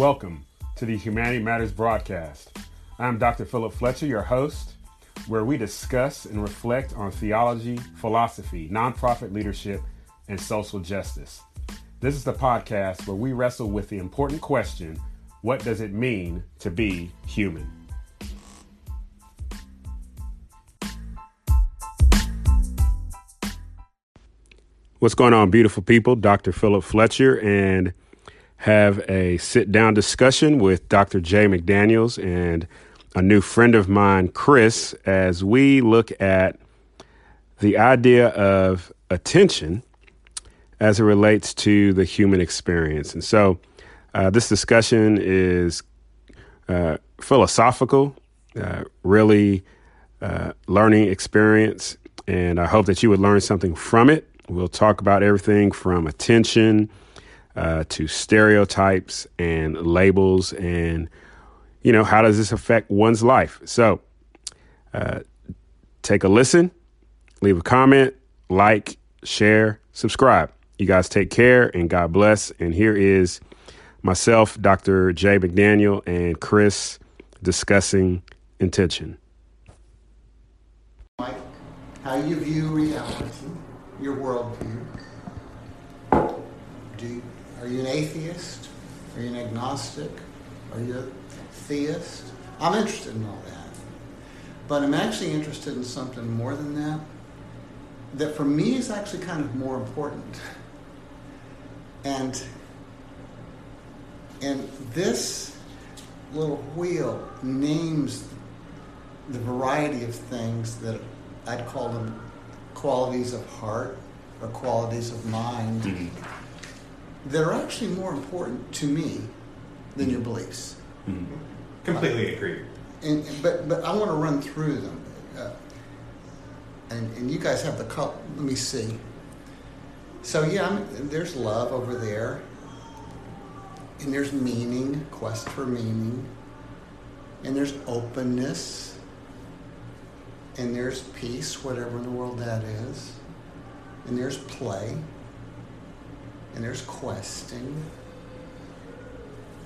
Welcome to the Humanity Matters broadcast. I'm Dr. Philip Fletcher, your host, where we discuss and reflect on theology, philosophy, nonprofit leadership, and social justice. This is the podcast where we wrestle with the important question what does it mean to be human? What's going on, beautiful people? Dr. Philip Fletcher, and have a sit down discussion with Dr. Jay McDaniels and a new friend of mine, Chris, as we look at the idea of attention as it relates to the human experience. And so, uh, this discussion is uh, philosophical, uh, really uh, learning experience, and I hope that you would learn something from it. We'll talk about everything from attention uh, to stereotypes and labels, and you know how does this affect one's life? So, uh, take a listen, leave a comment, like, share, subscribe. You guys take care and God bless. And here is myself, Dr. Jay McDaniel, and Chris discussing intention. How you view reality your worldview. Do are you an atheist? Are you an agnostic? Are you a theist? I'm interested in all that. But I'm actually interested in something more than that, that for me is actually kind of more important. And, and this little wheel names the variety of things that I'd call them qualities of heart or qualities of mind mm-hmm. That are actually more important to me than your beliefs. Mm-hmm. Completely uh, agree. And, but, but I want to run through them. Uh, and, and you guys have the color. Let me see. So, yeah, I'm, there's love over there. And there's meaning, quest for meaning. And there's openness and there's peace, whatever in the world that is, and there's play, and there's questing,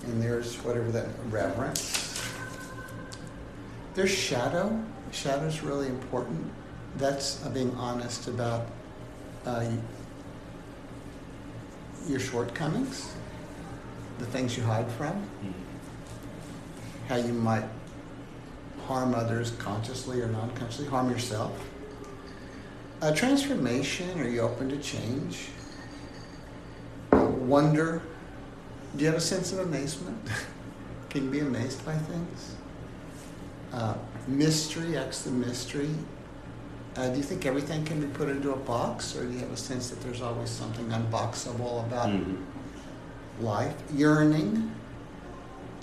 and there's whatever that reverence. There's shadow. Shadow is really important. That's being honest about uh, your shortcomings, the things you hide from, mm-hmm. how you might harm others consciously or non consciously, harm yourself. A transformation, are you open to change? Wonder, do you have a sense of amazement? Can you be amazed by things? Uh, mystery, X the mystery. Uh, do you think everything can be put into a box, or do you have a sense that there's always something unboxable about mm-hmm. life? Yearning.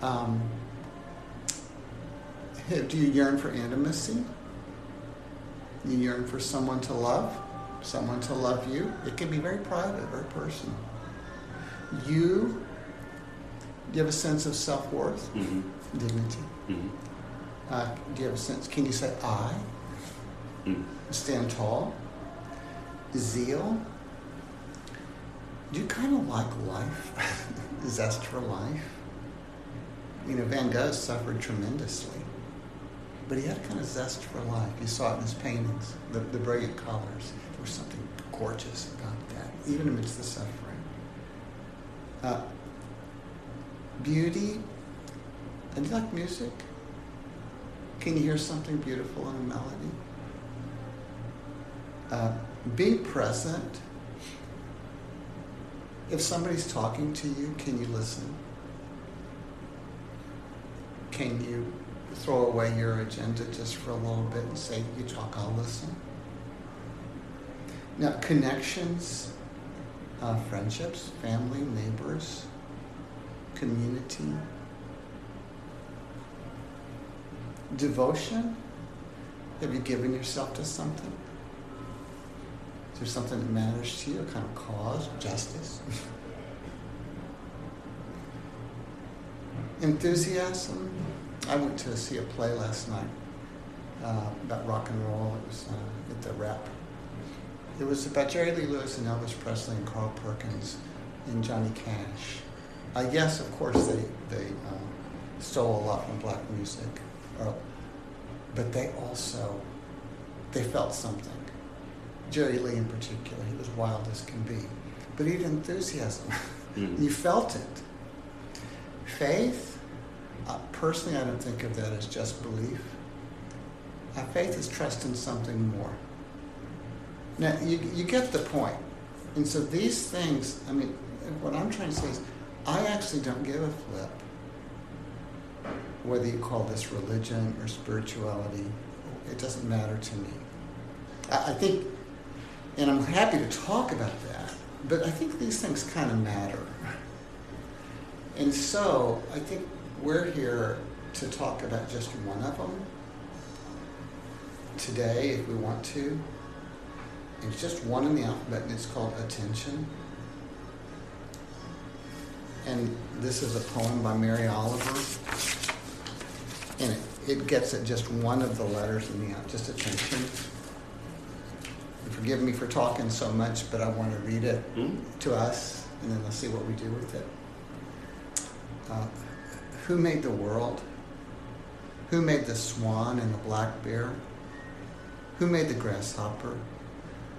Um, do you yearn for intimacy? You yearn for someone to love, someone to love you. It can be very private, very personal. You, do you have a sense of self worth, mm-hmm. dignity? Mm-hmm. Uh, do you have a sense? Can you say I? Mm. Stand tall. Zeal. Do you kind of like life? Zest for life? You know, Van Gogh suffered tremendously but he had a kind of zest for life. You saw it in his paintings, the, the brilliant colors. There was something gorgeous about that, even amidst the suffering. Uh, beauty, and you like music? Can you hear something beautiful in a melody? Uh, being present. If somebody's talking to you, can you listen? Can you throw away your agenda just for a little bit and say, You talk, I'll listen. Now, connections, uh, friendships, family, neighbors, community, devotion. Have you given yourself to something? Is there something that matters to you, a kind of cause, justice? Enthusiasm, I went to see a play last night uh, about rock and roll. It was uh, at the Rep. It was about Jerry Lee Lewis and Elvis Presley and Carl Perkins and Johnny Cash. I guess, of course, they, they um, stole a lot from black music, or, but they also, they felt something. Jerry Lee in particular, he was wild as can be. But he had enthusiasm. Mm. you felt it. Faith, uh, personally, I don't think of that as just belief. Uh, faith is trust in something more. Now, you, you get the point. And so these things, I mean, what I'm trying to say is, I actually don't give a flip whether you call this religion or spirituality. It doesn't matter to me. I, I think, and I'm happy to talk about that, but I think these things kind of matter. And so I think we're here to talk about just one of them today, if we want to. It's just one in the alphabet, and it's called attention. And this is a poem by Mary Oliver. And it, it gets at just one of the letters in the alphabet, just attention. And forgive me for talking so much, but I want to read it Mm. to us, and then let's see what we do with it. Uh, who made the world? Who made the swan and the black bear? Who made the grasshopper?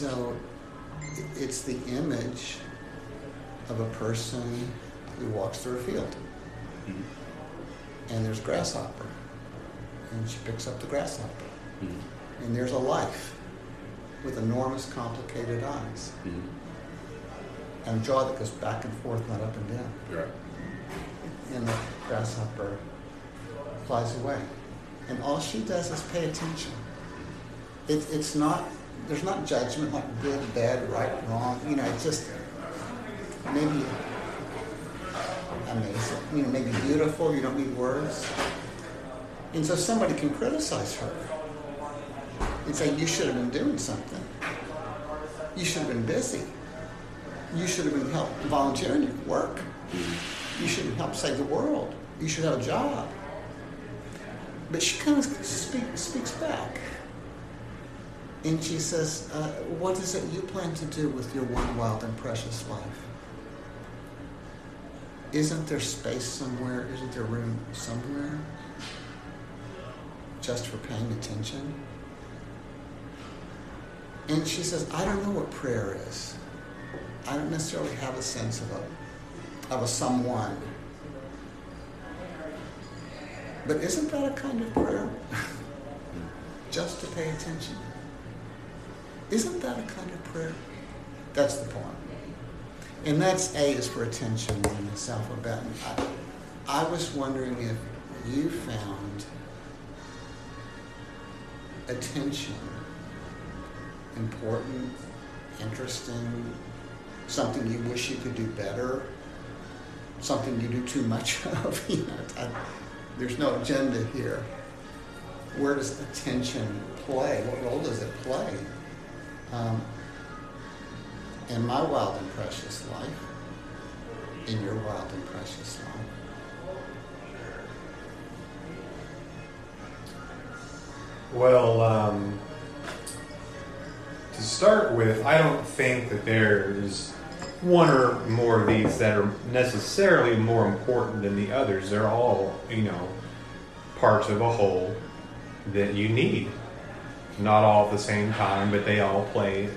So it's the image of a person who walks through a field Mhm. and there's a grasshopper and she picks up the grasshopper Mhm. and there's a life with enormous complicated eyes Mhm. and a jaw that goes back and forth not up and down Right. and the grasshopper flies away. And all she does is pay attention. It, it's not, there's not judgment like good, bad, right, wrong. You know, it's just maybe amazing, you know, maybe beautiful, you don't need words. And so somebody can criticize her and say, you should have been doing something. You should have been busy. You should have been help volunteering your work. You should help save the world. You should have a job. But she kind of speak, speaks back. And she says, uh, What is it you plan to do with your one wild and precious life? Isn't there space somewhere? Isn't there room somewhere just for paying attention? And she says, I don't know what prayer is. I don't necessarily have a sense of a, of a someone. But isn't that a kind of prayer? just to pay attention. Isn't that a kind of prayer? That's the point. And that's A is for attention in its alphabet. I, I was wondering if you found attention important, interesting, something you wish you could do better, something you do too much of. you know, I, there's no agenda here. Where does attention play? What role does it play? Um, in my wild and precious life, in your wild and precious life. Well, um, to start with, I don't think that there's one or more of these that are necessarily more important than the others. They're all, you know, parts of a whole that you need. Not all at the same time, but they all play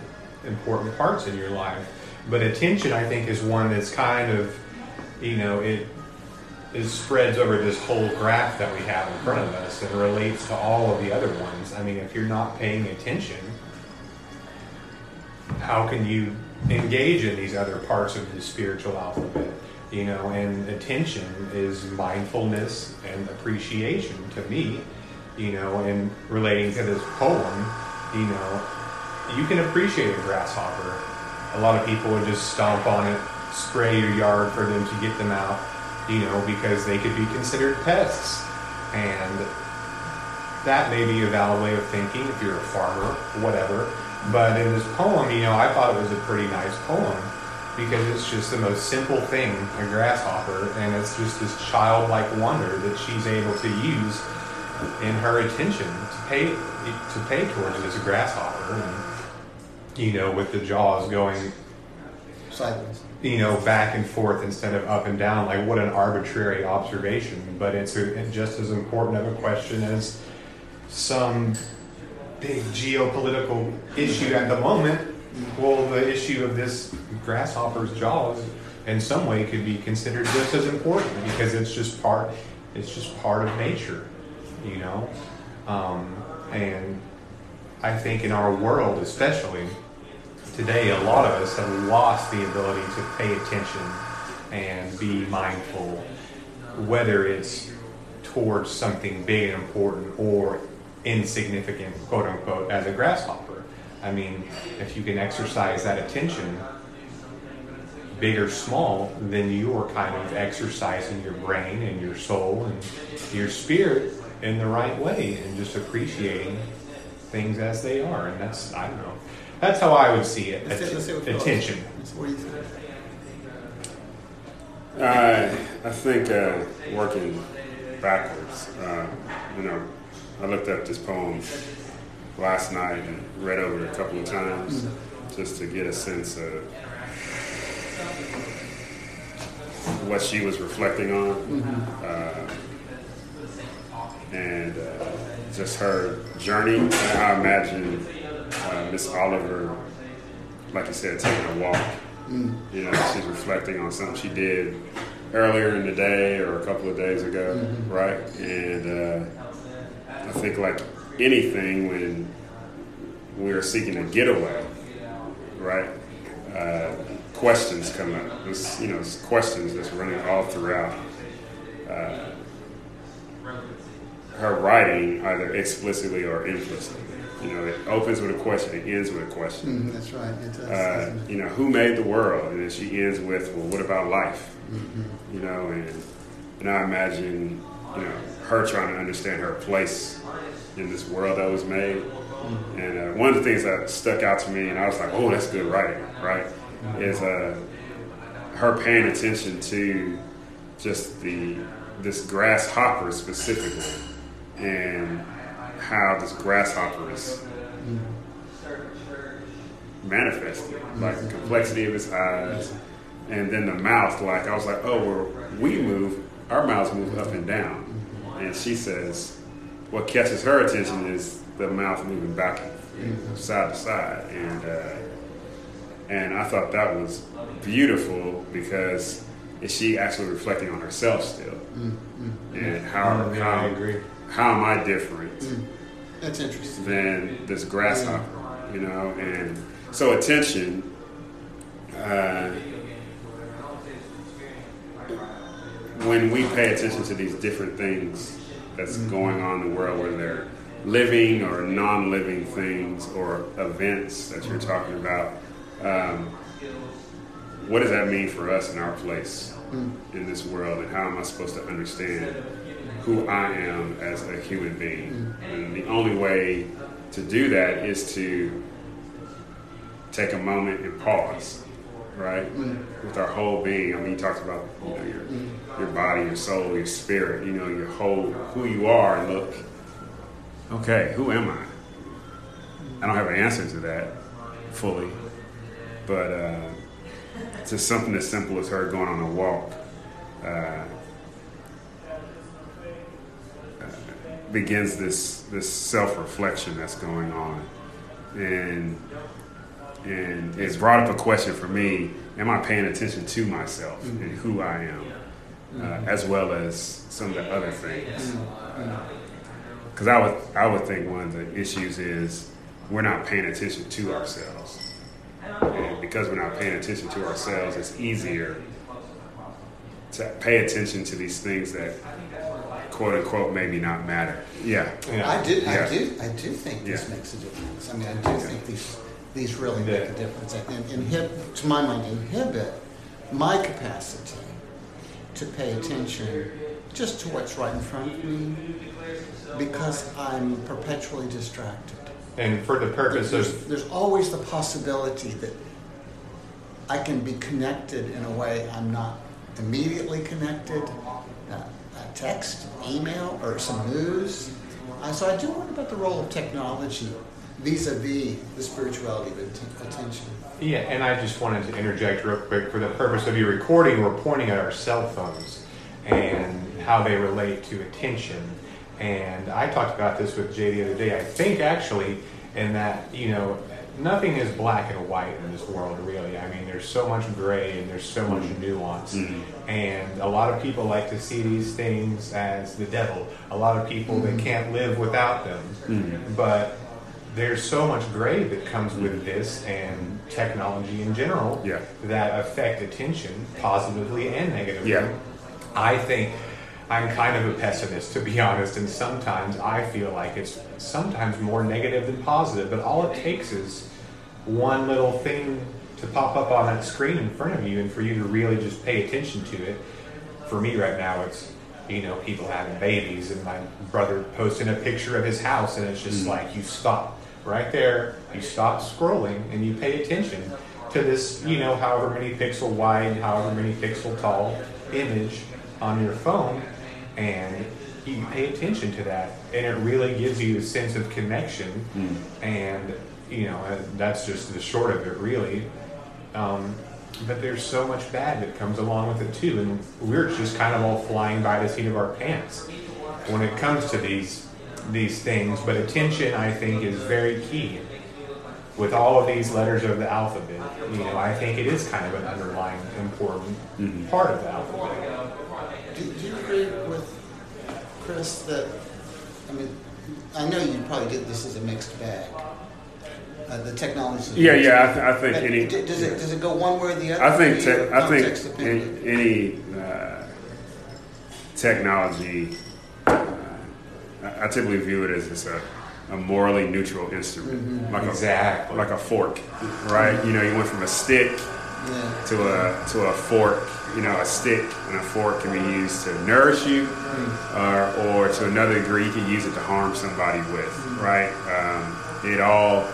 important parts in your life. But attention, I think, is one that's kind of, you know, it is spreads over this whole graph that we have in front of us and relates to all of the other ones. I mean, if you're not paying attention, how can you engage in these other parts of the spiritual alphabet? You know, and attention is mindfulness and appreciation to me. You know, and relating to this poem, you know, you can appreciate a grasshopper. A lot of people would just stomp on it, spray your yard for them to get them out, you know, because they could be considered pests. And that may be a valid way of thinking if you're a farmer, whatever. But in this poem, you know, I thought it was a pretty nice poem because it's just the most simple thing, a grasshopper, and it's just this childlike wonder that she's able to use in her attention to pay to pay towards this grasshopper, and you know, with the jaws going Sideways. you know, back and forth instead of up and down. Like, what an arbitrary observation. But it's a, just as important of a question as some big geopolitical issue at the moment. Well, the issue of this grasshopper's jaws, in some way, could be considered just as important because it's just part. It's just part of nature, you know. Um, and I think in our world, especially today, a lot of us have lost the ability to pay attention and be mindful, whether it's towards something big and important or insignificant, quote unquote, as a grasshopper. I mean, if you can exercise that attention, big or small, then you're kind of exercising your brain and your soul and your spirit in the right way and just appreciating things as they are. And that's, I don't know, that's how I would see it. Let's see- let's see what Phil- attention. So what do you think? Uh, I think uh, working backwards. Uh, you know, I looked up this poem last night and read over it a couple of times just to get a sense of what she was reflecting on, uh, and uh, just her journey. And I imagine uh, Miss Oliver, like you said, taking a walk. You know, she's reflecting on something she did earlier in the day or a couple of days ago, right? And uh, I think, like anything, when we're seeking a getaway, right? Uh, questions come up. There's, you know, questions that's running all throughout uh, her writing, either explicitly or implicitly. You know, it opens with a question, it ends with a question Mhm, that's right. It does. uh, it? you know, who made the world? And then she ends with, well, what about life? You know, and, and I imagine, you know, her trying to understand her place in this world that was made. And uh, one of the things that stuck out to me, and I was like, oh, that's good writing, right? Is uh, her paying attention to just the this grasshopper specifically, and how this grasshopper is manifested, like the complexity of his eyes, and then the mouth. Like I was like, oh, well, we move, our mouths move up and down, and she says, what catches her attention is the mouth moving back, side to side, and uh, and I thought that was beautiful because is she actually reflecting on herself still, and how how I agree. How am I different? That's interesting. than this grasshopper, you know. And so attention, uh, when we pay attention to these different things that's going on in the world, whether they're living or non-living things or events that you're talking about, um, what does that mean for us in our place in this world, and how am I supposed to understand who I am as a human being? And the only way to do that is to take a moment and pause, right? With our whole being. I mean, he talks about you know, your your body, your soul, your spirit. You know, your whole who you are. And look, okay, who am I? I don't have an answer to that fully, but uh, just something as simple as her going on a walk. Uh, begins this this self reflection that's going on, and and it brought up a question for me: Am I paying attention to myself Mm-hmm. and who I am, uh, as well as some of the other things? Mm-hmm. Because I would I would think one of the issues is we're not paying attention to ourselves, and because we're not paying attention to ourselves, it's easier to pay attention to these things that quote unquote maybe not matter. Yeah. Yeah. I do, Yeah. I do, I do think this Yeah. makes a difference. I mean, I do think these, these really make a Yeah. difference. And inhib, to my mind, inhibit my capacity to pay attention just to what's right in front of me because I'm perpetually distracted. And for the purpose There's, of there's always the possibility that I can be connected in a way I'm not immediately connected. Text, email, or some news. Uh, so I do wonder about the role of technology vis-a-vis the spirituality of att- attention. Yeah, and I just wanted to interject real quick for the purpose of your recording. We're pointing at our cell phones and how they relate to attention. And I talked about this with Jay the other day. I think actually, in that you know, nothing is black and white in this world, really. I mean, there's so much gray and there's so much mm-hmm. nuance. Mm-hmm. And a lot of people like to see these things as the devil. A lot of people that mm-hmm. can't live without them. But there's so much gray that comes with this and technology in general Yeah. that affect attention positively and negatively. Yeah. I think I'm kind of a pessimist, to be honest, and sometimes I feel like it's sometimes more negative than positive, but all it takes is one little thing to pop up on that screen in front of you and for you to really just pay attention to it. For me right now, it's you know people having babies and my brother posting a picture of his house and it's just mm. like you stop right there, you stop scrolling and you pay attention to this you know however many pixel wide, however many pixel tall image on your phone and you pay attention to that and it really gives you a sense of connection. Hmm. And you know uh, that's just the short of it really. Um, but there's so much bad that comes along with it too and we're just kind of all flying by the seat of our pants when it comes to these these things. But attention i think is very key with all of these letters of the alphabet. You know i think it is kind of an underlying important mm-hmm. part of the alphabet. Do, do you agree with Chris that, I mean, I know you probably did this as a mixed bag. Uh, the technology. Yeah, yeah. I, th- I think But any. d- does it does it go one way or the other? I think te- I think dependent? a- any uh, technology, uh, I I typically view it as just a, a morally neutral instrument, like Exactly. a like a fork, right? You know, you went from a stick Yeah. to a to a fork. You know, a stick and a fork can be used to nourish you, or, or to another degree, you can use it to harm somebody with, right? Um, it all.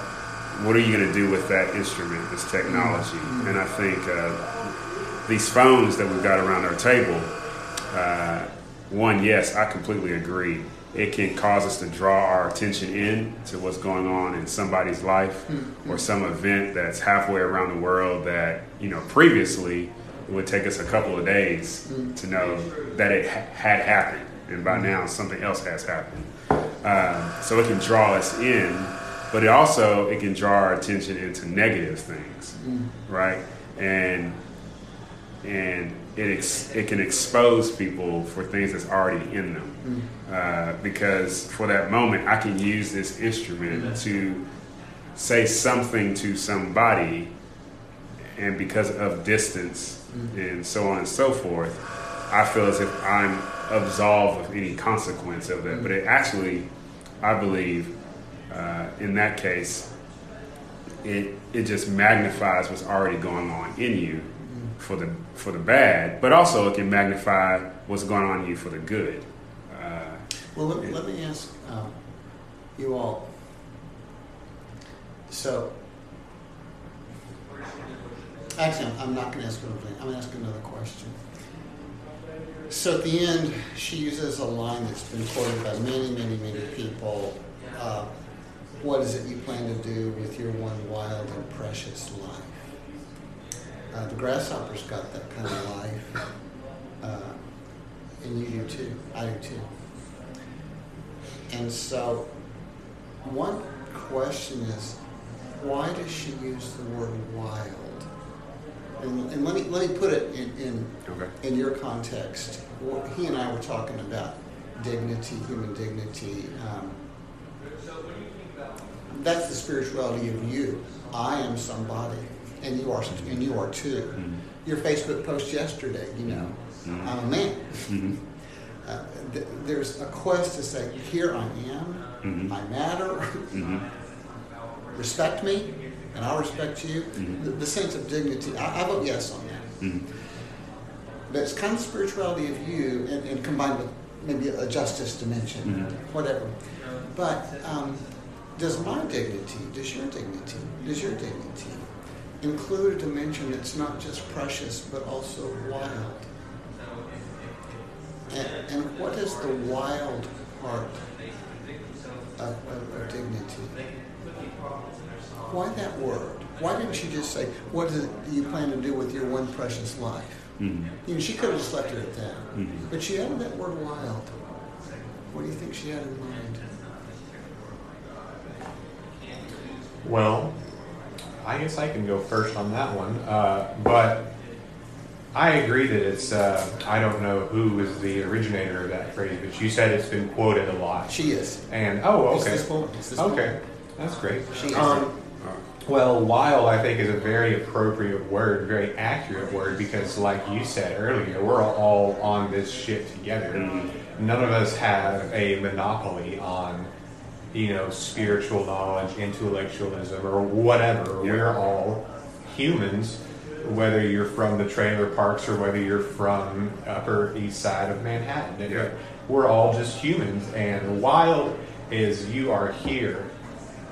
What are you going to do with that instrument, this technology? And I think uh, these phones that we've got around our table. Uh, one, yes, I completely agree. It can cause us to draw our attention in to what's going on in somebody's life or some event that's halfway around the world that, you know, previously it would take us a couple of days to know that it ha- had happened. And by now, something else has happened. Uh, so it can draw us in, but it also it can draw our attention into negative things, right? And and it ex- it can expose people for things that's already in them. Uh, because for that moment, I can use this instrument to say something to somebody, and because of distance and so on and so forth, I feel as if I'm absolved of any consequence of that. But it actually, I believe, uh, in that case, it it just magnifies what's already going on in you for the for the bad, but also it can magnify what's going on in you for the good. Uh, Well, let, let me ask um, you all. So, actually, I'm, not going to ask another thing. I'm going to ask another question. So at the end, she uses a line that's been quoted by many, many, many people. Uh, what is it you plan to do with your one wild and precious life? Uh, the grasshopper's got that kind of life, uh, and you do too. I do too. And so, one question is why does she use the word wild? And, and let me let me put it in in, Okay. in your context. Well, He and I were talking about dignity, human dignity. Um, that's the spirituality of you. I am somebody, and you are, and you are too. Your Facebook post yesterday, you know, I'm a man. Mhm. Uh, th- there's a quest to say, here I am, Mhm. I matter, Mhm. respect me, and I'll respect you. Mhm. The, the sense of dignity, I, I vote yes on that. Mhm. But it's kind of spirituality of you, and, and combined with maybe a justice dimension, Mhm. whatever. But um, does my dignity, does your dignity, does your dignity include a dimension that's not just precious but also wild? And, and what is the wild part of, of, of dignity? Why that word? Why didn't you just say, what do you plan to do with your one precious life? Mhm. You know, she could have just left it at that. Mhm. But she added that word wild. What do you think she had in mind? Well, I guess I can go first on that one. Uh, but I agree that it's, uh, I don't know who is the originator of that phrase, but you said it's been quoted a lot. She is. And, oh, It's okay. this woman. It's this Okay, woman. That's great. She is. Um, well, wild, I think, is a very appropriate word, very accurate word, because, like you said earlier, we're all on this shit together. Mhm. None of us have a monopoly on, you know, spiritual knowledge, intellectualism, or whatever. Yeah. We're all humans, whether you're from the trailer parks or whether you're from Upper East Side of Manhattan. And Yeah. We're all just humans, and wild is you are here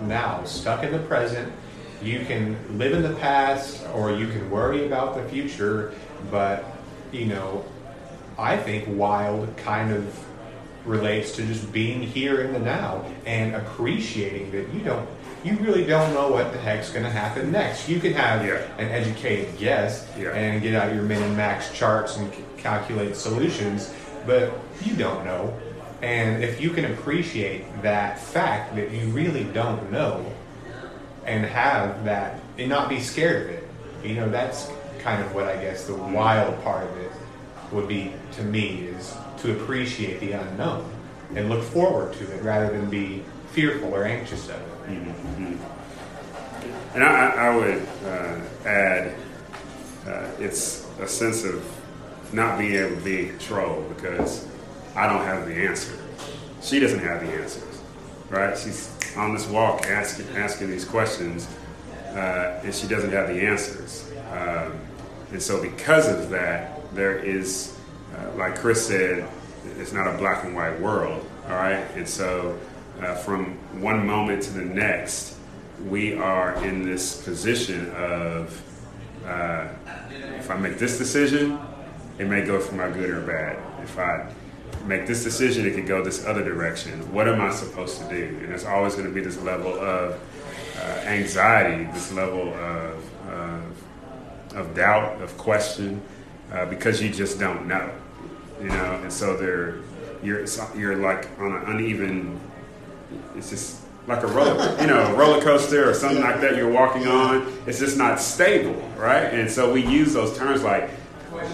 now, stuck in the present. You can live in the past or you can worry about the future, but you know, I think wild kind of relates to just being here in the now and appreciating that you don't you really don't know what the heck's going to happen next. You can have Yeah. an educated guess Yeah. and get out your min and max charts and c- calculate solutions, but you don't know. And if you can appreciate that fact that you really don't know and have that and not be scared of it, you know, that's kind of what I guess the wild part of it would be to me is to appreciate the unknown and look forward to it rather than be fearful or anxious of it. Mhm. And I, I I would uh, add, uh, it's a sense of not being able to be in control because I don't have the answer. She doesn't have the answers, right? She's on this walk asking asking these questions, uh, and she doesn't have the answers. Um, and so, because of that, there is, uh, like Chris said, it's not a black and white world, all right? And so, uh, from one moment to the next, we are in this position of uh, if I make this decision, it may go for my good or bad. If I make this decision, it could go this other direction. What am I supposed to do? And there's always going to be this level of uh, anxiety, this level of, of, of doubt, of question, uh, because you just don't know. You know, and so there, you're you're like on an uneven. It's just like a roller, you know, a roller coaster or something like that. You're walking on. It's just not stable, right? And so we use those terms like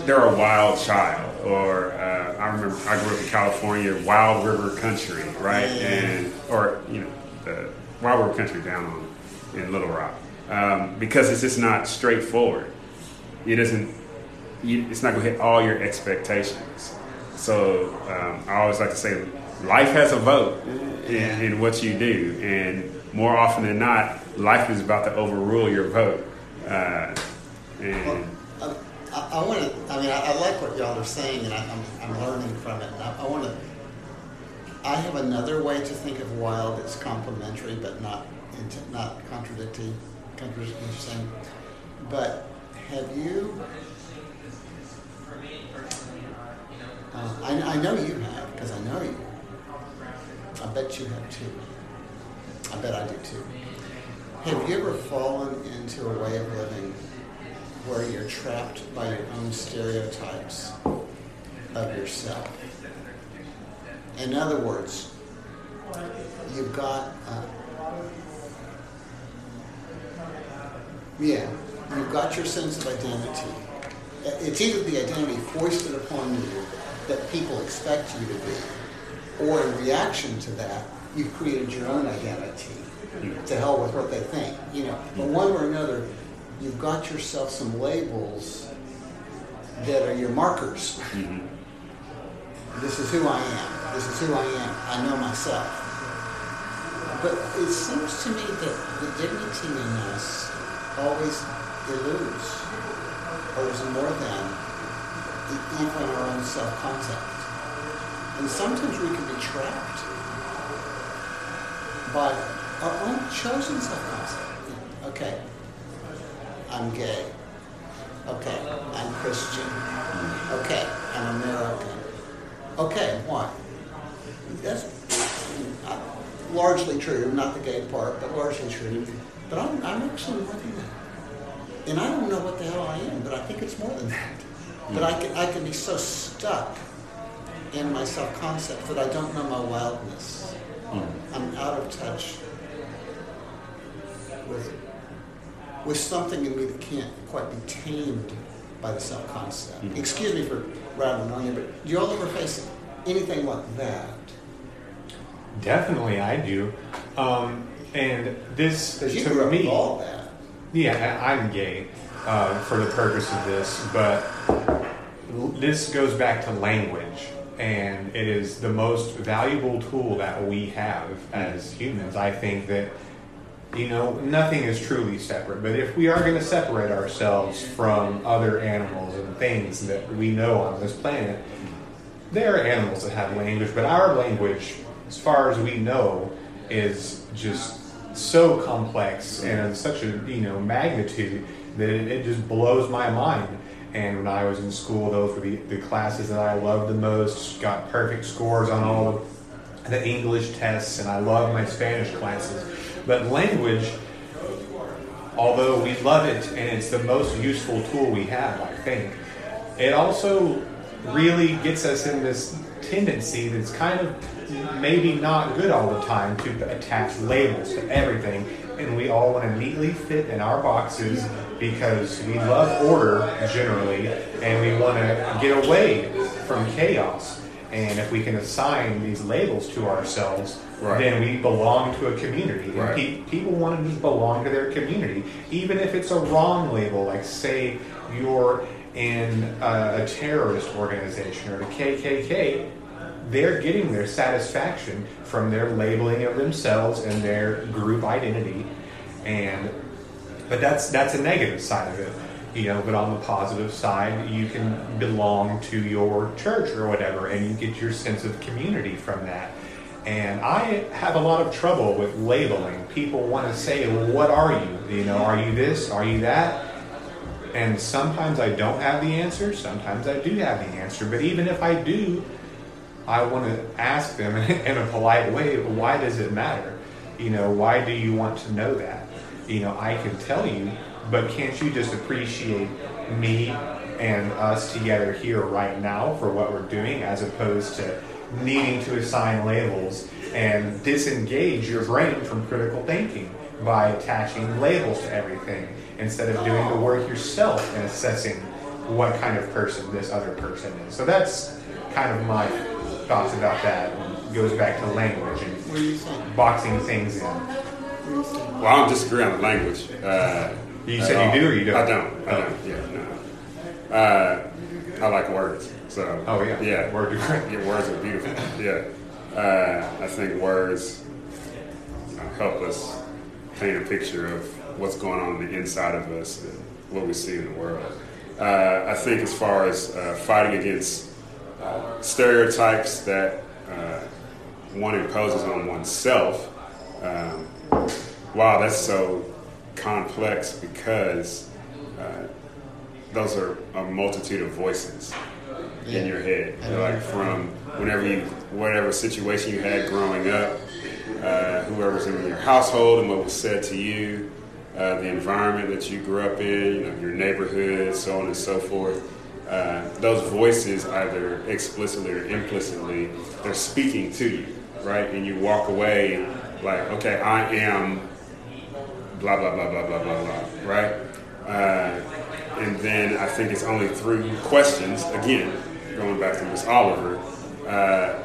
they're a wild child, or uh, I remember I grew up in California, Wild River Country, right? And or you know, the Wild River Country down on in Little Rock, um, because it's just not straightforward. It isn't. You, it's not going to hit all your expectations. So um, I always like to say, life has a vote in, in what you do, and more often than not, life is about to overrule your vote. Uh, and I, I want to. I mean, I, I like what y'all are saying, and I, I'm, I'm learning from it. And I, I want to. I have another way to think of wild that's complementary, but not int- not contradicting. Contradicting. But have you? Uh, I, I know you have because I know you. I bet you have too. I bet I do too. Have you ever fallen into a way of living where you're trapped by your own stereotypes of yourself? In other words, you've got uh, Yeah, you've got your sense of identity. It's either the identity foisted upon you that people expect you to be, or in reaction to that, you've created your own identity. To hell with what they think, you know. But one or another, you've got yourself some labels that are your markers. Mm-hmm. This is who I am. This is who I am. I know myself. But it seems to me that the dignity in us always eludes or is more than even our own self-concept. And sometimes we can be trapped by our own chosen self-concept. Okay, I'm gay. Okay, I'm Christian. Okay, I'm American. Okay, why? That's uh, largely true, not the gay part, but largely true. But I'm, I'm actually more than that. And I don't know what the hell I am, but I think it's more than that. But I can, I can be so stuck in my self-concept that I don't know my wildness. I'm out of touch with, with something in me that can't quite be tamed by the self-concept. Excuse me for rattling on you, but do you all ever face anything like that? Definitely, I do. Um, and this, you to me, all that. Yeah, I'm gay uh, for the purpose of this, but this goes back to language, and it is the most valuable tool that we have as humans. I think that, you know, nothing is truly separate, but if we are going to separate ourselves from other animals and things that we know on this planet, there are animals that have language, but our language, as far as we know, is just so complex and of such a you know magnitude that it, it just blows my mind. And when I was in school, those were the, the classes that I loved the most. Got perfect scores on all of the English tests, and I loved my Spanish classes. But language, although we love it and it's the most useful tool we have, I think, it also really gets us in this tendency that's kind of maybe not good all the time to attach labels to everything. And we all want to neatly fit in our boxes because we love order generally and we want to get away from chaos. And if we can assign these labels to ourselves, Right. then we belong to a community. And Right. pe- people want to just belong to their community, even if it's a wrong label, like say you're in a, a terrorist organization or the KKK. They're getting their satisfaction from their labeling of themselves and their group identity, and but that's that's a negative side of it, you know. But on the positive side, you can belong to your church or whatever, and you get your sense of community from that. And I have a lot of trouble with labeling. People want to say, well, "What are you? You know, are you this? Are you that?" And sometimes I don't have the answer. Sometimes I do have the answer. But even if I do, I want to ask them in a polite way, why does it matter? You know, why do you want to know that? You know, I can tell you, but can't you just appreciate me and us together here right now for what we're doing as opposed to needing to assign labels and disengage your brain from critical thinking by attaching labels to everything instead of doing the work yourself and assessing what kind of person this other person is. So that's kind of my thoughts about that. It goes back to language and What do you think? boxing things in. What do you think? Well, I don't disagree on the language. Uh, You said you do or you don't? I don't. I don't. Yeah, no. Uh, I like words. So. Oh, yeah. Yeah. Word. Yeah, words are beautiful. Yeah. Uh, I think words uh, help us paint a picture of what's going on on the inside of us and what we see in the world. Uh, I think as far as uh, fighting against uh, stereotypes that uh, one imposes on oneself, um, wow, that's so complex because uh, those are a multitude of voices in your head. Like from whenever you, whatever situation you had growing up, uh, whoever's in your household and what was said to you, uh, the environment that you grew up in, you know, your neighborhood, so on and so forth. Uh, those voices, either explicitly or implicitly, they're speaking to you, right? And you walk away like, okay, I am blah blah blah blah blah blah blah, right? Uh, and then I think it's only through questions again, going back to Miss Oliver, uh,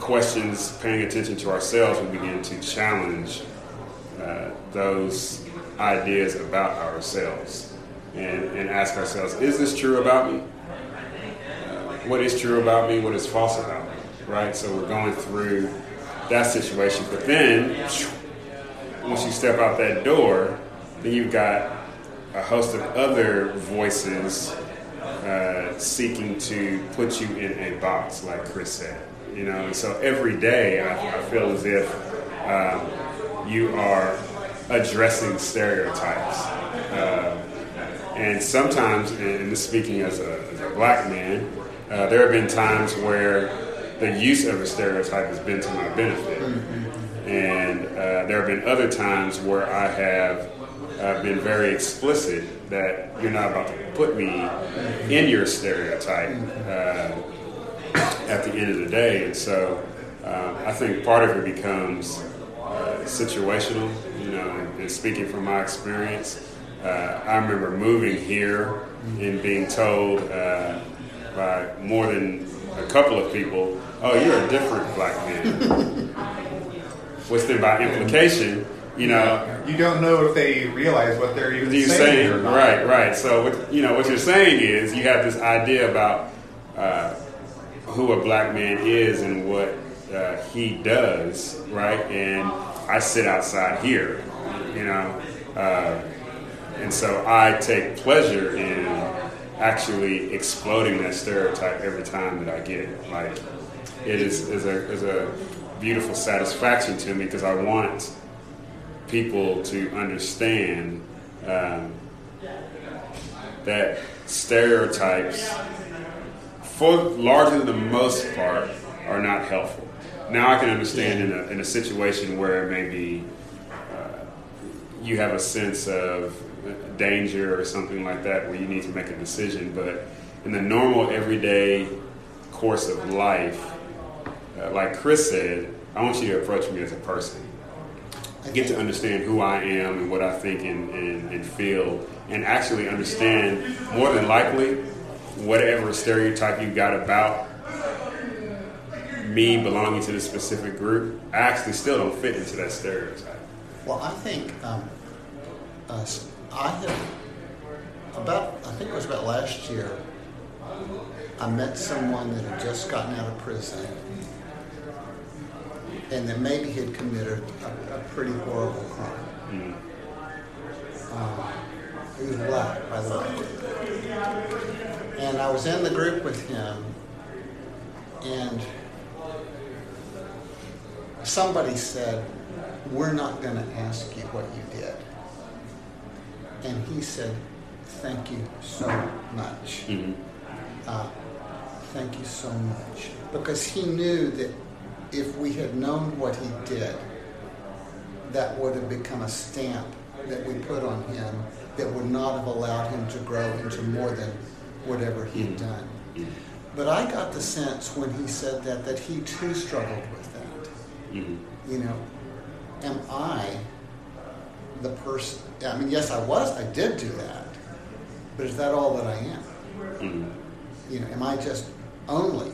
questions, paying attention to ourselves, we begin to challenge uh, those ideas about ourselves and, and ask ourselves, is this true about me? Uh, what is true about me? What is false about me? Right? So we're going through that situation. But then, once you step out that door, then you've got a host of other voices uh, seeking to put you in a box, like Chris said. You know, and so every day I, I feel as if um, you are addressing stereotypes. Uh, and sometimes, and speaking as a, as a black man, uh, there have been times where the use of a stereotype has been to my benefit. And uh, there have been other times where I have uh, been very explicit that you're not about to put me in your stereotype uh, at the end of the day. And so uh, I think part of it becomes uh, situational, you know, and, speaking from my experience. Uh, I remember moving here and being told by more than a couple of people, oh, you're a different black man. Which then by implication, you know, you don't know if they realize what they're even saying. saying right, right. So, what, you know, what you're saying is you have this idea about uh, who a black man is and what uh, he does, right? And I sit outside here, you know, uh, and so I take pleasure in actually exploding that stereotype every time that I get it. Like, it is, is, a, is a beautiful satisfaction to me because I want people to understand um, that stereotypes, for largely the most part, are not helpful. Now I can understand in a, in a situation where maybe uh, you have a sense of danger or something like that where you need to make a decision, but in the normal everyday course of life, like Chris said, I want you to approach me as a person I get to understand who I am and what I think and, and, and, feel, and actually understand more than likely whatever stereotype you got about me belonging to this specific group, I actually still don't fit into that stereotype. Well, I think um, uh, I have about I think it was about last year. I met someone that had just gotten out of prison and that maybe had committed a, a pretty horrible crime. Mm. Um, he was black, by the way. And I was in the group with him, and somebody said, We're not going to ask you what you did. And he said, Thank you so much. Mm-hmm. Uh, thank you so much. Because he knew that if we had known what he did, that would have become a stamp that we put on him that would not have allowed him to grow into more than whatever he had done. But I got the sense when he said that that he too struggled with that. Mm-hmm. You know, am I the person? I mean, yes, I was. I did do that. But is that all that I am? Mm-hmm. You know, am I just only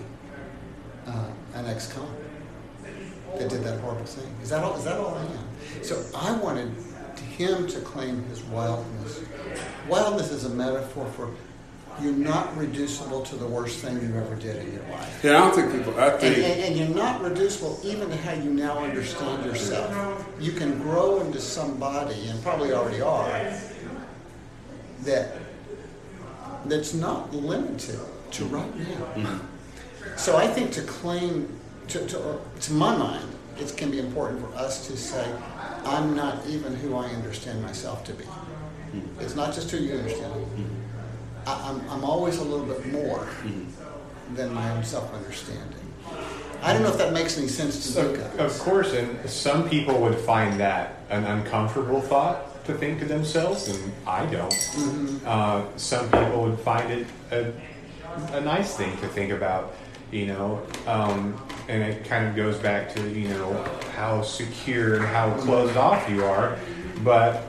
uh, an ex-convict? That did that horrible thing. Is that all? Is that all I am? So I wanted him to claim his wildness. Wildness is a metaphor for you're not reducible to the worst thing you ever did in your life. Yeah, I don't think people. I think, and, and, and, you're not reducible even to how you now understand yourself. You can grow into somebody, and probably already are, that that's not limited to right now. Mm-hmm. So I think to claim to, to, to my mind, it can be important for us to say, I'm not even who I understand myself to be. Mm-hmm. It's not just who you understand. Mm-hmm. I, am I'm, I'm always a little bit more mm-hmm. than my own self understanding. I don't know if that makes any sense to so, you guys. Of course, and some people would find that an uncomfortable thought to think to themselves, and I don't. Mm-hmm. Uh, some people would find it a, a nice thing to think about you know um, and it kind of goes back to you know how secure and how closed off you are but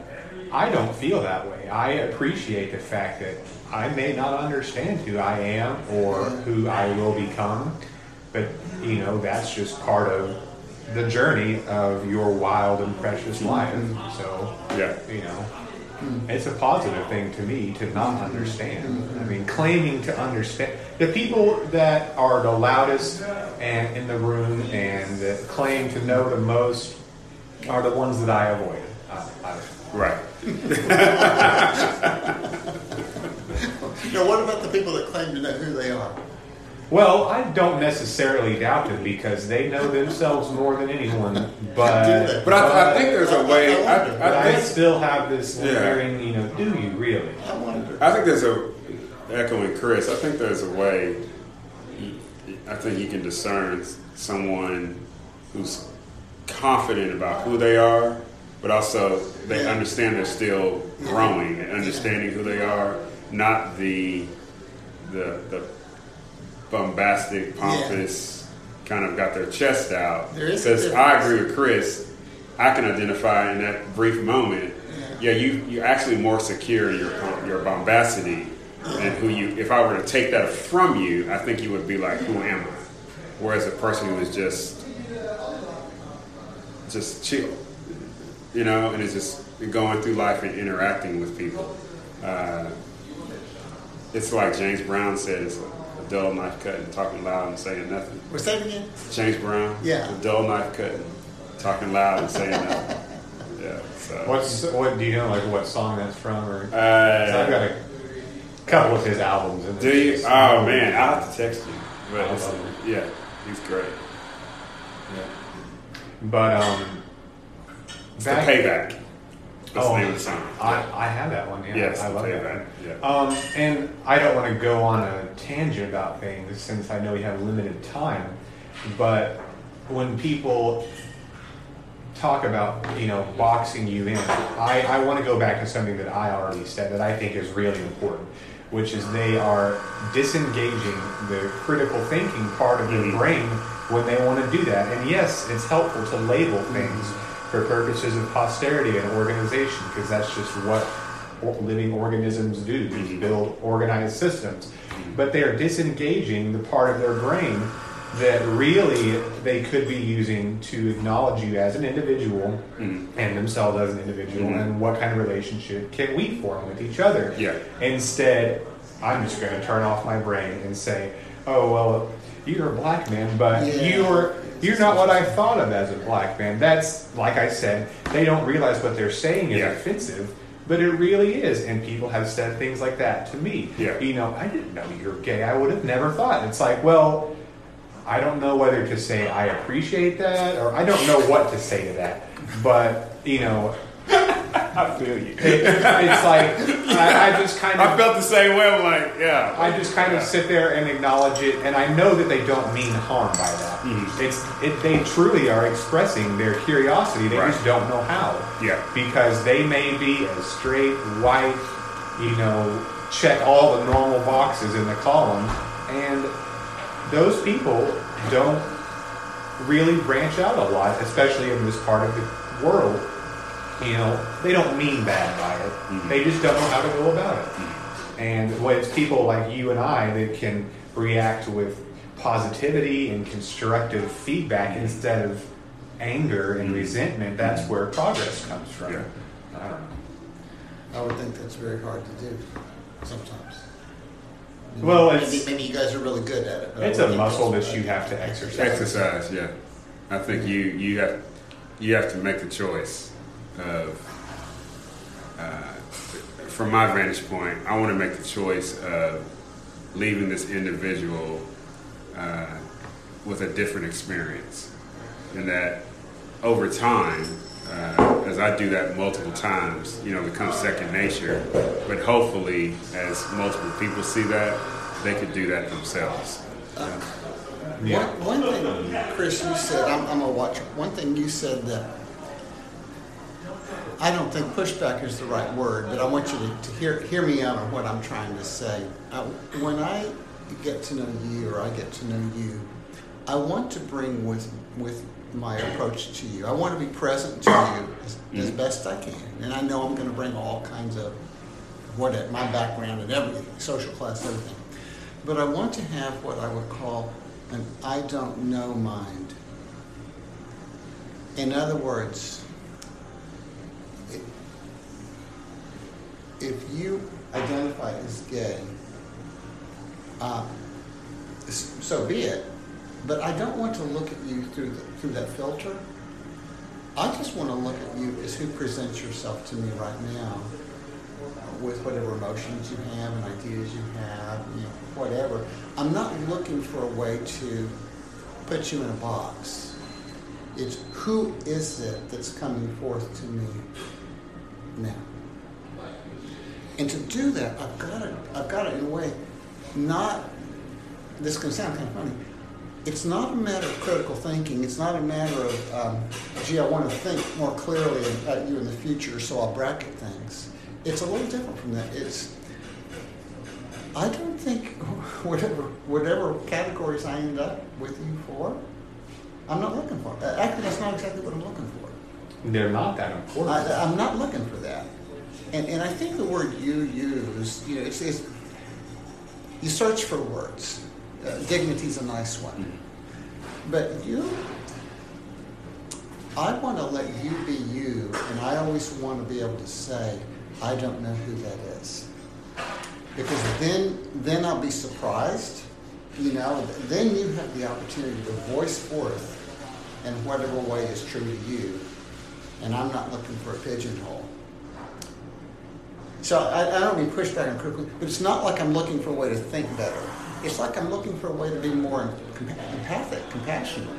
I don't feel that way. I appreciate the fact that I may not understand who I am or who I will become, but you know that's just part of the journey of your wild and precious life. So Yeah. you know, Mm-hmm. it's a positive thing to me to not understand. I mean, claiming to understand the people that are the loudest and in the room and that claim to know the most are the ones that I avoid. I, I, Right. Now, what about the people that claim to know who they are? Well, I don't necessarily doubt them because they know themselves more than anyone. But Do? But I, I think there's a way. I I, I I think still have this Yeah. you know, do you really? I wonder. I think there's a echoing Chris. I think there's a way. I think you can discern someone who's confident about who they are, but also they Yeah. understand they're still growing and understanding who they are, not the the the bombastic, pompous kind of got their chest out. There is a Because I agree with Chris. I can identify in that brief moment. Yeah, you you're actually more secure in your your bombacity and who you. If I were to take that from you, I think you would be like, "Who am I?" Whereas a person who is just just chill, you know, and is just going through life and interacting with people. Uh, it's like James Brown said, "It's a dull knife cutting, talking loud and saying nothing." Was that again? James Brown, Yeah. a dull knife cutting, talking loud and saying nothing. Yeah. So. What's what? Do you know like what song that's from? Or 'cause Uh, I've got a couple of his albums. And Do you? Oh man, I'll have to text you. But it's, yeah, he's great. Yeah. But um, It's the payback. That's Oh, the name of the song. I, I have that one. Yeah, Yes, I love that. payback. Yeah. Um, and I don't want to go on a tangent about things since I know we have limited time. But when people talk about you know boxing you in, I, I want to go back to something that I already said that I think is really important, which is they are disengaging the critical thinking part of their Mhm. brain when they want to do that. And yes, it's helpful to label things for purposes of posterity and organization because that's just what living organisms do is Mhm. build organized systems but they're disengaging the part of their brain that really they could be using to acknowledge you as an individual Mhm. and themselves as an individual Mhm. and what kind of relationship can we form with each other Yeah. instead i'm just going to turn off my brain and say oh well you're a black man but Yeah. you're you're not what i thought of as a black man. That's like i said they don't realize what they're saying is Yeah. offensive but it really is and people have said things like that to me. Yeah. you know i didn't know you're gay. I would have never thought. It's like well i don't know whether to say i appreciate that or i don't know what to say to that. But you know I feel you. it, it's like I, I just kind of. I felt the same way. I'm like, yeah. I just kind of sit there and acknowledge it, and I know that they don't mean harm by that. Mhm. It's it, they truly are expressing their curiosity. They Right. just don't know how. Yeah. Because they may be a straight white, you know, check all the normal boxes in the column, and those people don't really branch out a lot, especially in this part of the world. You know, they don't mean bad by it. Mhm. They just don't know how to go about it. Mm-hmm. And when it's people like you and I that can react with positivity and constructive feedback mm-hmm. instead of anger and mm-hmm. resentment, that's where progress comes from. Yeah. I don't know. I would think that's very hard to do sometimes. Maybe- Well, maybe, it's- maybe you guys are really good at it. It's a muscle that you have to exercise. Exercise, yeah. I think you you have you have to make the choice of. Uh, from my vantage point, I want to make the choice of leaving this individual uh, with a different experience, and that over time, uh, as I do that multiple times, you know, it becomes second nature. But hopefully, as multiple people see that, they could do that themselves. Yeah. One, one thing, Chris, you said, I'm, I'm. One thing you said that I don't think pushback is the right word, but I want you to, to hear, hear me out on what I'm trying to say. Uh, when I get to know you or I get to know you, I want to bring with, with my approach to you. I want to be present to you as, as best I can, and I know I'm going to bring all kinds of what my background and everything, social class, everything. But I want to have what I would call an I don't know mind. In other words, if you identify as gay, uh, so be it. But I don't want to look at you through the, through that filter. I just want to look at you as who presents yourself to me right now, with whatever emotions you have and ideas you have, you know, whatever. I'm not looking for a way to put you in a box. It's who is it that's coming forth to me now. And to do that, I've got to, I've got to, in a way, not. This can sound kind of funny. It's not a matter of critical thinking. It's not a matter of, um, gee, I want to think more clearly about you in the future, so I'll bracket things. It's a little different from that. It's, I don't think whatever whatever categories I end up with you for, I'm not looking for. Actually, that's not exactly what I'm looking for. They're not that important. I, I'm not looking for that. And, and I think the word you use, you know, it's, it's you search for words. Uh, dignity's a nice one. But you, I want to let you be you, and I always want to be able to say, I don't know who that is. Because then, then I'll be surprised, you know, then you have the opportunity to voice forth in whatever way is true to you and I'm not looking for a pigeonhole. So I, I don't mean pushback on critical, but it's not like I'm looking for a way to think better. It's like I'm looking for a way to be more empathic, compassionate,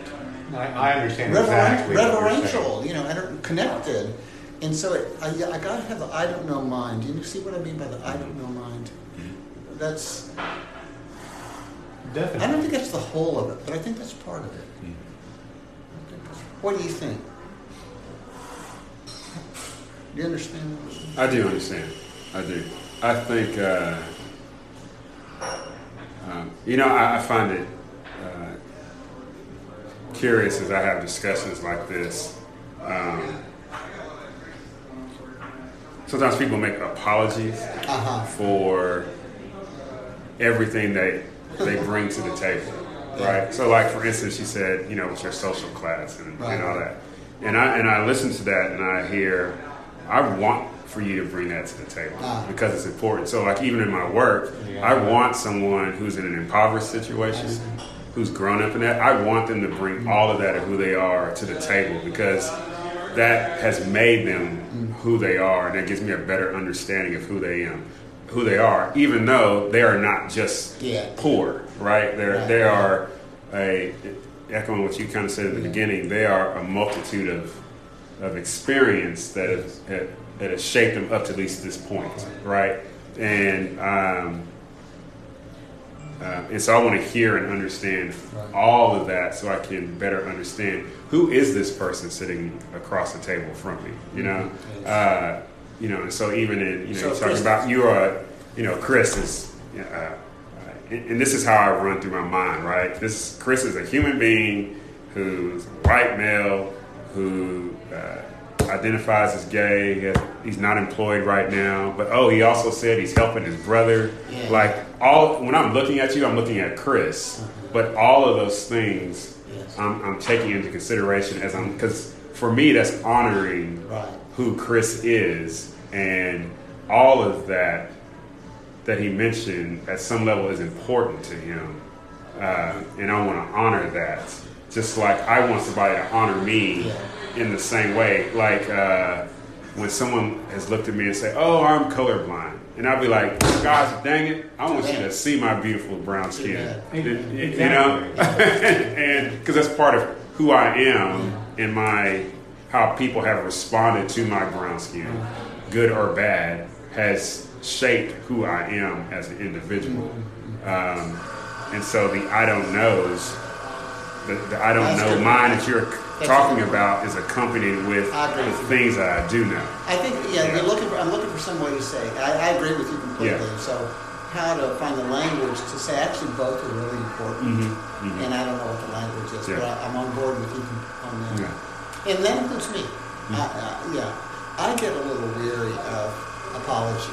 I, I understand reveren- exactly reverential, you know, and connected. And so it, I, I got to have the I don't know mind. Do you see what I mean by the I don't know mind? That's definitely. I don't think that's the whole of it, but I think that's part of it. What do you think? Do you understand? I do understand. I do. I think, uh, um, you know, I, I find it uh, curious as I have discussions like this. Um, sometimes people make apologies Uh-huh. for everything they they bring to the table, right? So, like for instance, she said, you know, it's your social class and, Right. and all that, and I and I listen to that and I hear, I want for you to bring that to the table Ah. because it's important. So, like even in my work, Yeah. I want someone who's in an impoverished situation, who's grown up in that. I want them to bring all of that of who they are to the table because that has made them who they are, and that gives me a better understanding of who they am, who they are, even though they are not just Yeah. poor, right? They're Right. they are a echoing what you kind of said at the Yeah. beginning. They are a multitude of of experience that has that has shaped them up to at least this point, right? And um, uh, and so I want to hear and understand Right. all of that so I can better understand who is this person sitting across the table from me, you know? Yes. Uh, you know, and so even in, you know, So talking Chris- about you are, you know, Chris is, uh, uh, and and this is how I run through my mind, right? This Chris is a human being who's a white male who uh, identifies as gay. He has, he's not employed right now, but oh, he also said he's helping his brother. Yeah. Like all, when I'm looking at you, I'm looking at Chris. But all of those things, Yes. I'm, I'm taking into consideration as I'm because for me, that's honoring Right. who Chris is, and all of that that he mentioned at some level is important to him, uh, and I want to honor that. Just like I want somebody to honor me Yeah. In the same way. Like uh, when someone has looked at me and say, "Oh, I'm colorblind," and I'll be like, "Gosh, dang it! I want you to see my beautiful brown skin." Yeah. You- you know, and because that's part of who I am and my how people have responded to my brown skin, good or bad, has shaped who I am as an individual. Um, and so the I don't knows, the, the I don't That's know mine that you're talking about is accompanied with the things that I do now. I think yeah, Yeah. You're looking for, I'm looking for some way to say. I, I agree with you completely. Yeah. So how to find the language to say actually both are really important. Mm-hmm. Mm-hmm. And I don't know what the language is, but Yeah. I, I'm on board with you on that. Yeah. And that includes me. Mm-hmm. I, uh, yeah, I get a little weary of apology.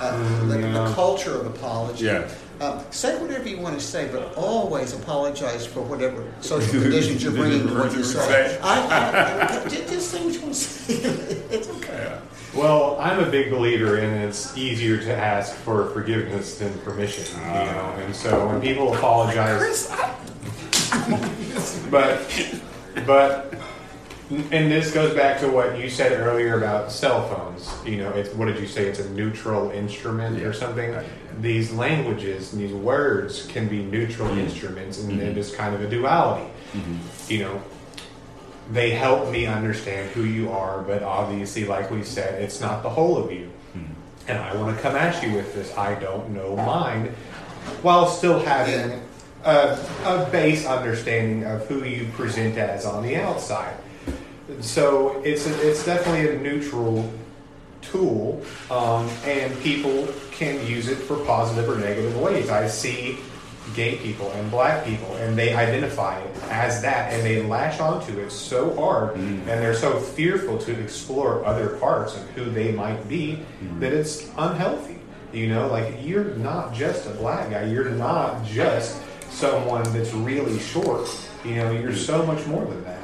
Uh, the, the culture of apology. Yeah. Um, say whatever you want to say, but always apologize for whatever social conditions you're bringing to what you say. I, I, I, just, just say what you want to say. it's okay. Well, I'm a big believer in it's easier to ask for forgiveness than permission, you know. And so when people apologize, Chris, I, but but and this goes back to what you said earlier about cell phones. You know, it's what did you say? It's a neutral instrument Yeah. or something. Right. These languages, and these words can be neutral mm-hmm. instruments, and mm-hmm. it is kind of a duality. Mm-hmm. You know, they help me understand who you are, but obviously, like we said, it's not the whole of you. And I want to come at you with this I don't know mind, while still having a, a base understanding of who you present as on the outside. So it's a, it's definitely a neutral tool, um, and people can use it for positive or negative ways. I see gay people and black people, and they identify it as that, and they latch onto it so hard, mm. and they're so fearful to explore other parts of who they might be mm. that it's unhealthy. You know, like you're not just a black guy, you're not just someone that's really short. You know, you're mm. so much more than that.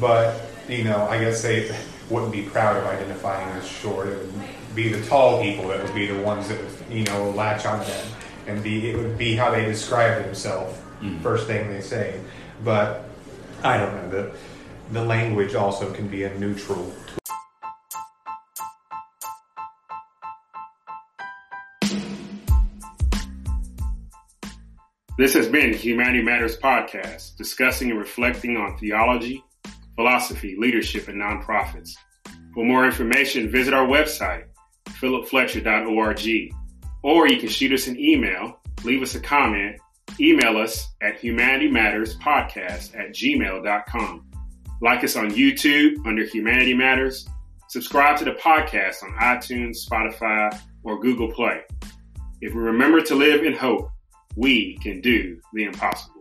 But you know, I guess they wouldn't be proud of identifying as short. It would be the tall people that would be the ones that would, you know latch on them, and be it would be how they describe themselves. Mm-hmm. First thing they say, but I don't know the the language also can be a neutral tool. This has been Humanity Matters Podcast, discussing and reflecting on theology, philosophy, leadership, and nonprofits. For more information, visit our website, philipfletcher.org, or you can shoot us an email, leave us a comment, email us at humanitymatterspodcast at gmail.com. Like us on YouTube under Humanity Matters. Subscribe to the podcast on iTunes, Spotify, or Google Play. If we remember to live in hope, we can do the impossible.